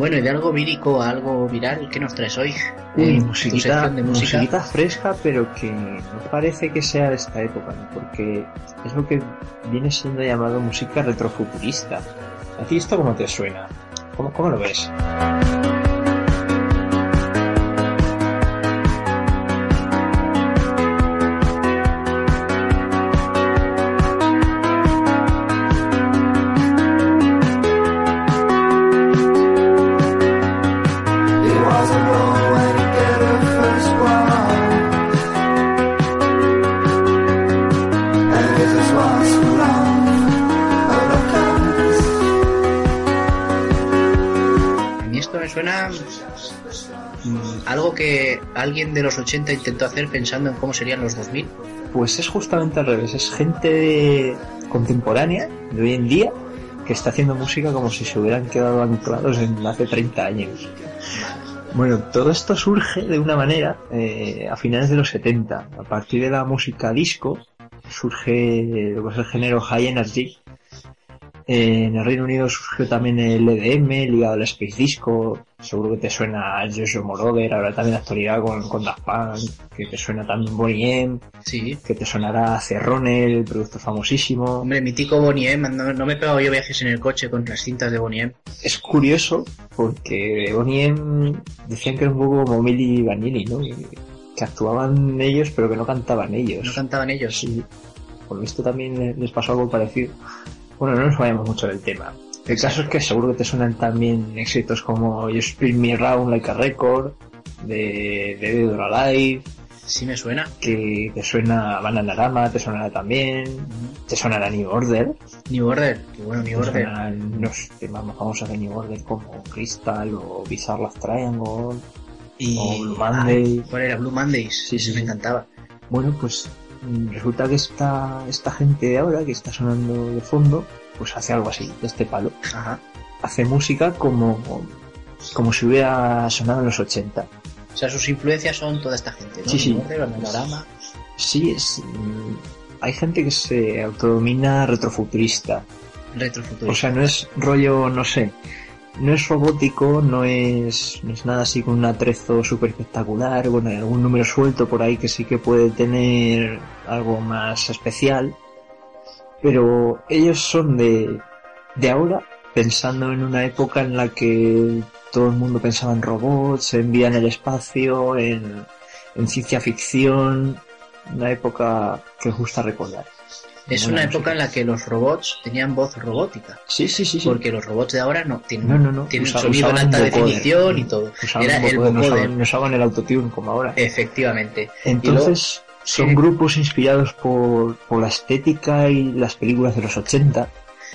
Bueno, y de algo vírico a algo viral, ¿qué nos traes hoy? Uy, musiquita, de música. musiquita fresca, pero que no parece que sea de esta época, ¿no? porque es lo que viene siendo llamado música retrofuturista. ¿A ti esto cómo te suena? ¿Cómo, cómo lo ves? Algo que alguien de los 80 intentó hacer pensando en cómo serían los 2000. Pues es justamente al revés, es gente contemporánea de hoy en día que está haciendo música como si se hubieran quedado anclados en hace 30 años. Bueno, todo esto surge de una manera eh, a finales de los 70. A partir de la música disco surge lo que es el género High Energy. Eh, en el Reino Unido surgió también el EDM ligado al Space Disco. Seguro que te suena Joshua Moroder, ahora también la actualidad con, con Daft Punk, que te suena también Bonnie M, Sí. que te sonará Cerrone, el productor famosísimo. Hombre, mítico Bonnie M, no, no me he pegado yo viajes en el coche con las cintas de Bonnie M. Es curioso porque Bonnie M decían que era un poco como Milli Vanilli, ¿no? Que, que actuaban ellos pero que no cantaban ellos. No cantaban ellos. Sí. Por lo visto también les pasó algo parecido. Bueno, no nos vayamos mucho del tema. El caso es que seguro que te suenan también éxitos como You Spin Me Round Like a Record, de, de Dead or Alive, Sí me suena. que te suena Bananarama, te sonará también, te sonará New Order, New Order. Qué bueno, New te Order. sonarán unos temas más famosos de New Order como Crystal o Bizarre Love Triangle. Y... o Blue Monday. Ay, ¿Cuál era? Blue Mondays. Sí, sí, me encantaba. Bueno, pues resulta que esta, esta gente de ahora que está sonando de fondo, pues hace algo así, de este palo. Ajá. Hace música como, como si hubiera sonado en los 80. O sea, sus influencias son toda esta gente, ¿no? Sí, sí. Sí, es, mm, hay gente que se autodomina retrofuturista. Retrofuturista. O sea, no es rollo, no sé, no es robótico, no es, no es nada así con un atrezo súper espectacular, bueno, algún número suelto por ahí que sí que puede tener algo más especial, pero ellos son de, de ahora, pensando en una época en la que todo el mundo pensaba en robots, en vida en el espacio, en, en ciencia ficción, una época que gusta recordar. Es una época en la que los robots tenían voz robótica. Sí, sí, sí, sí. Porque los robots de ahora no tienen, No, no, no. tienen Usa- sonido en alta definición y todo. Usaban Era el vocoder, no usaban, no usaban el autotune como ahora. Efectivamente. Entonces, son sí. grupos inspirados por, por la estética y las películas de los 80.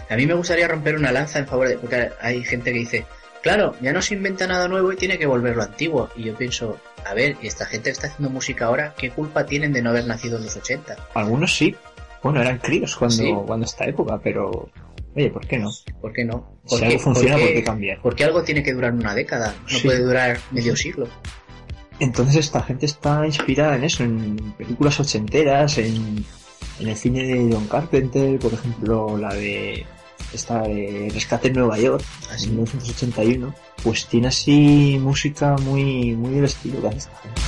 A mí me gustaría romper una lanza en favor de... Porque hay gente que dice, claro, ya no se inventa nada nuevo y tiene que volver lo antiguo. Y yo pienso, a ver, esta gente que está haciendo música ahora, ¿qué culpa tienen de no haber nacido en los 80? Algunos sí. Bueno, eran críos cuando, Sí. cuando esta época, pero... Oye, ¿por qué no? ¿Por qué no? Si algo funciona, ¿por qué cambiar? Porque algo tiene que durar una década, no Sí. puede durar medio siglo. Entonces esta gente está inspirada en eso, en películas ochenteras, en, en el cine de John Carpenter, por ejemplo, la de esta de Rescate en Nueva York, Así. en 1981, pues tiene así música muy, muy del estilo que hace esta gente.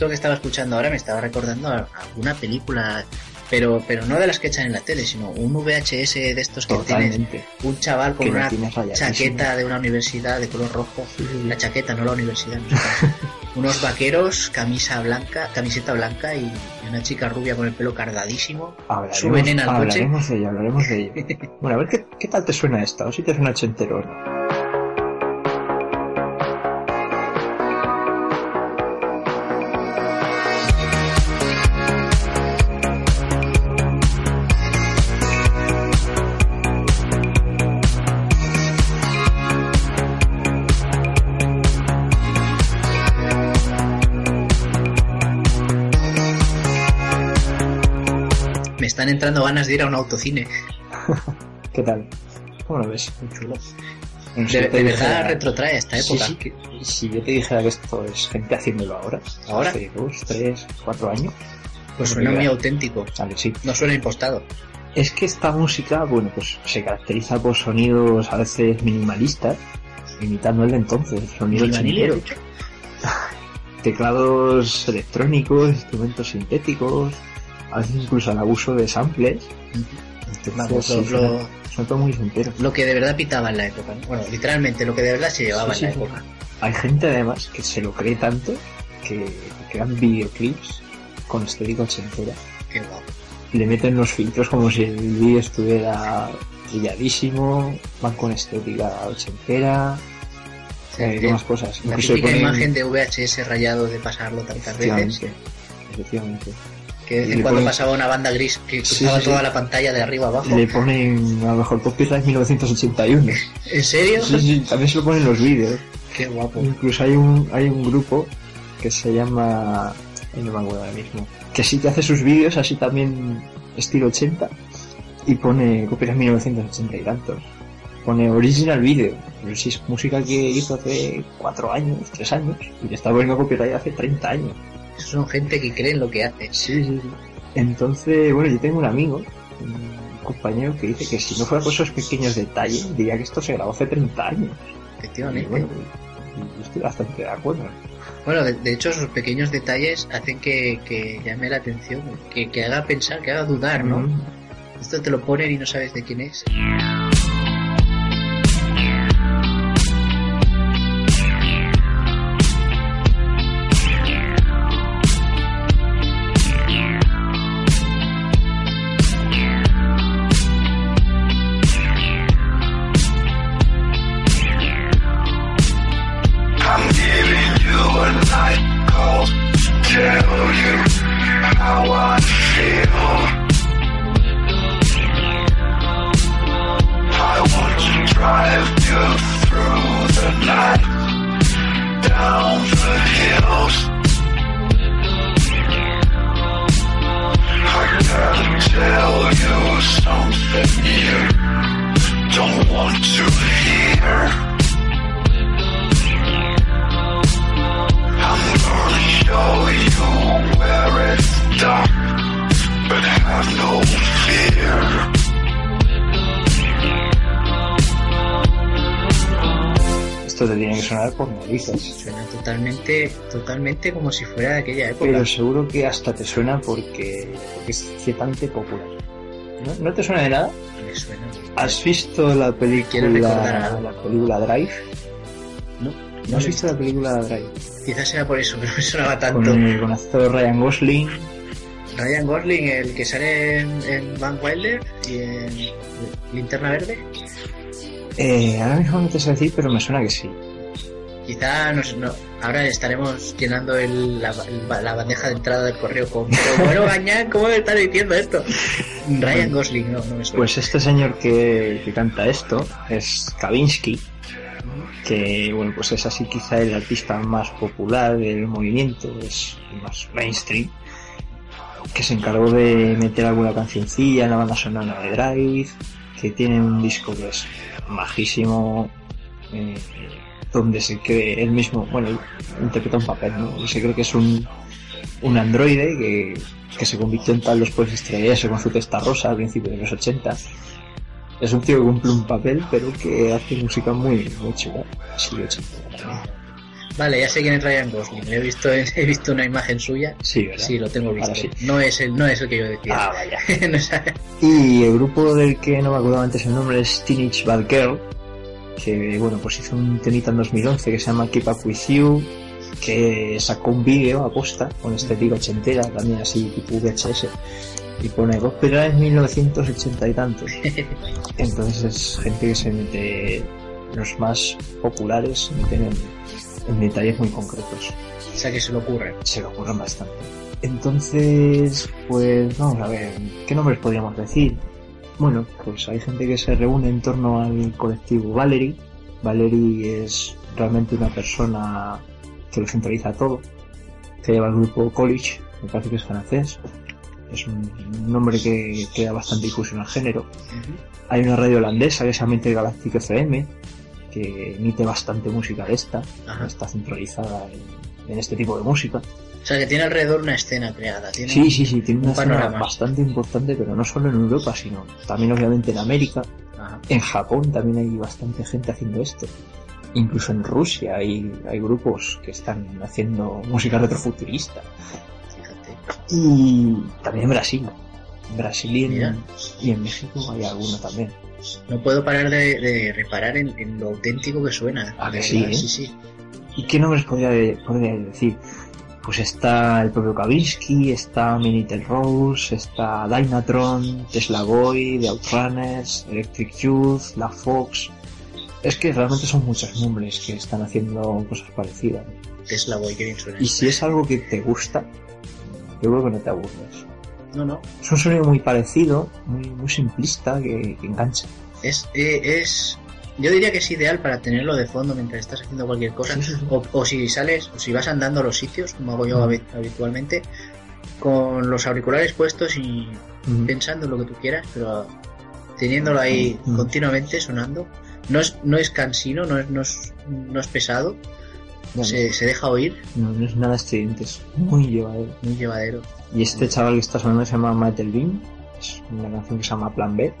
Esto que estaba escuchando ahora me estaba recordando a alguna película, pero pero no de las que echan en la tele, sino un VHS de estos que tienes Totalmente. un chaval con Que una tienes chaqueta de una universidad de color rojo, Sí, la chaqueta, no la universidad, no sé unos vaqueros, camisa blanca, camiseta blanca y una chica rubia con el pelo cardadísimo. Hablaremos, Suben en al coche. hablaremos de ello, hablaremos de ello. Bueno, a ver qué, qué tal te suena esta, o si te suena ochentero o no. Entrando ganas de ir a un autocine. ¿Qué tal? ¿Cómo lo ves? Muy chulo. Bueno, si De, verdad retrotrae esta época. sí, que- si yo te dijera que esto es gente haciéndolo ahora, ¿Ahora? hace dos, tres, cuatro años, Pues Como suena muy auténtico. vale, sí. No suena impostado. Es que esta música, bueno, pues se caracteriza por sonidos a veces minimalistas, imitando el de entonces, sonido. Teclados electrónicos, instrumentos sintéticos, a veces incluso el abuso de samples. Vamos, Sí, lo, sí, lo- Son todo muy enteros. lo que de verdad pitaba en la época. ¿no? Bueno, literalmente lo que de verdad se llevaba Sí, en la sí, sí. época. Hay gente además que se lo cree tanto que crean videoclips con estética ochentera. Qué guapo. le meten los filtros como si el vídeo estuviera brilladísimo, van con estética ochentera, ¿qué Eh, más cosas? La típica ponen- imagen de VHS rayado de pasarlo tantas veces. Efectivamente, efectivamente. Que Y cuando ponen- pasaba una banda gris que cruzaba sí, sí. toda la pantalla de arriba abajo. Le ponen a lo mejor copyright 1981. ¿En serio? Sí, sí, también se lo ponen en los vídeos. Qué guapo. Incluso hay un, hay un grupo que se llama... ay, No me acuerdo ahora mismo. Que sí que hace sus vídeos así también estilo 80 y pone copyright 1980 y tantos. Pone original video. Pero si es música que hizo hace 4 años, 3 años y está poniendo copyright hace 30 años. Son gente que cree en lo que hace. Sí, sí, sí. Entonces, bueno, yo tengo un amigo, un compañero que dice que si no fuera por esos pequeños detalles, diría que esto se grabó hace 30 años. Y Efectivamente. bueno, yo estoy bastante de acuerdo. Bueno, de, de hecho, esos pequeños detalles hacen que, que llame la atención, que, que haga pensar, que haga dudar, ¿no? Mm. Esto te lo ponen y no sabes de quién es. Por narices. Suena totalmente, totalmente como si fuera de aquella época. Pero seguro que hasta te suena porque, porque es ciertamente popular. ¿No, ¿No te suena de nada? Me suena. ¿Has visto la película, la película Drive? No, ¿No has visto la película Drive? Quizás sea por eso, pero me sonaba Con tanto. el con actor Ryan Gosling. Ryan Gosling, el que sale en, en Van Wilder y en Linterna Verde. Eh, ahora mismo no te sé decir, pero me suena que sí. Quizá nos, no, ahora estaremos llenando el- la, el- la bandeja de entrada del correo con pero bueno Gañán, ¿cómo me estás diciendo esto? Ryan Gosling, no, no me suena. Pues este señor que, que canta esto es Kavinsky, que bueno, pues es así quizá el artista más popular del movimiento, es el más mainstream, que se encargó de meter alguna cancioncilla en la banda sonora de Drive, que tiene un disco que es majísimo, eh, donde se cree él mismo, bueno, interpreta un papel, ¿no? Y se cree que es un, un androide que, que se convirtió en tal después de estrellarse con su testa rosa al principio de los 80. Es un tío que cumple un papel, pero que hace música muy, muy chula. Sí. Vale, ya sé quién es Ryan Gosling. He visto, he visto una imagen suya. Sí, ¿verdad? Sí, lo tengo visto. Sí. No es el, no es el que yo decía. Ah, vaya. No Y el grupo del que no me acuerdo antes el nombre es Teenage Bad Girl, que bueno, pues hizo un temita en 2011 que se llama Keep Up With You, que sacó un vídeo a posta con estética ochentera, también así tipo VHS, y pone copyright 1980 y tantos. Entonces es gente que se mete, los más populares se meten en, en detalles muy concretos o sea, que se le ocurre. se le ocurren bastante. Entonces, pues vamos a ver, ¿qué nombres podríamos decir? Bueno, pues hay gente que se reúne en torno al colectivo Valerie. Valerie es realmente una persona que lo centraliza todo, que lleva el grupo College, me parece que es francés, es un, nombre que, que da bastante difusión al género. Hay una radio holandesa que se llama Intergalactic FM, que emite bastante música de esta, Ajá. está centralizada en, en este tipo de música. O sea, que tiene alrededor una escena creada. Tiene Sí, sí, sí, tiene un una escena bastante importante, pero no solo en Europa, sino también obviamente en América. Ajá. En Japón también hay bastante gente haciendo esto. Incluso en Rusia hay, hay grupos que están haciendo música retrofuturista. Fíjate. Y también en Brasil. En Brasil y en, y en México hay alguno también. No puedo parar de, de reparar en, en lo auténtico que suena. Ah, que sí, ¿eh? Sí, sí. ¿Y qué nombres podría, podría decir? Pues está el propio Kavinsky, está Minitel Rose, está Dynatron, Tesla Boy, The Outrunners, Electric Youth, La Fox. Es que realmente son muchos nombres que están haciendo cosas parecidas. Tesla Boy, que bien suena. Y si es algo que te gusta, yo creo que no te aburres. No, no. Es un sonido muy parecido, muy, muy simplista, que, que engancha. Es, eh, es. Yo diría que es ideal para tenerlo de fondo mientras estás haciendo cualquier cosa. Sí, sí, sí. O, o si sales, o si vas andando a los sitios, como hago yo habi- habitualmente, con los auriculares puestos y pensando en lo que tú quieras, pero teniéndolo ahí continuamente sonando. No es, no es cansino, no es, no es, no es pesado, se, se deja oír, No, no es nada estridente, es muy llevadero. muy llevadero. Y este chaval que está sonando se llama Michael Bean, es una canción que se llama Plan B.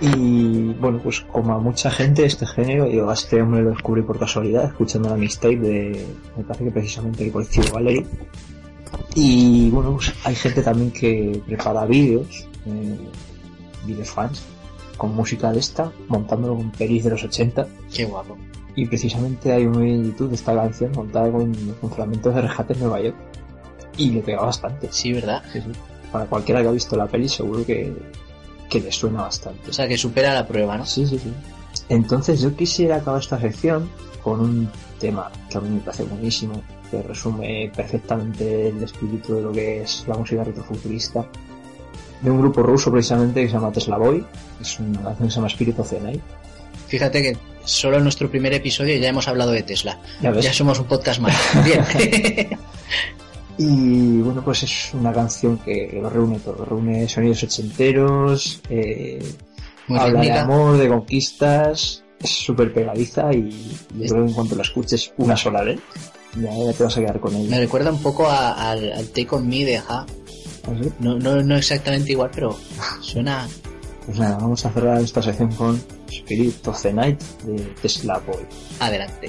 Y bueno, pues como a mucha gente de este género, yo a este hombre lo descubrí por casualidad, escuchando la mixtape de, me parece que precisamente el colectivo Valerie. Y bueno, pues hay gente también que prepara vídeos, eh, vídeos fans, con música de esta, montándolo con pelis de los 80. Qué guapo. Y precisamente hay un vídeo en YouTube de esta canción montada con, con fragmentos de rescate en Nueva York. Y le pega bastante. Sí, ¿verdad? Sí, sí. Para cualquiera que ha visto la peli seguro que, que le suena bastante. O sea, que supera la prueba, ¿no? Sí, sí, sí. Entonces yo quisiera acabar esta sección con un tema que a mí me parece buenísimo, que resume perfectamente el espíritu de lo que es la música retrofuturista, de un grupo ruso precisamente que se llama Tesla Boy, es una canción que se llama Spirit of the Night. Fíjate que solo en nuestro primer episodio ya hemos hablado de Tesla. Ya. Ya somos un podcast más. Bien. Y bueno, pues es una canción que lo reúne todo, reúne sonidos ochenteros, eh, habla de amor, de conquistas, es súper pegadiza y yo creo que en cuanto la escuches una sola vez, ya, ya te vas a quedar con Me ella. recuerda un poco a- al, al Take On Me de Aja. ¿Así? No, no, no exactamente igual, pero suena... Pues nada, vamos a cerrar esta sección con Spirit of the Night de Tesla Boy. Adelante.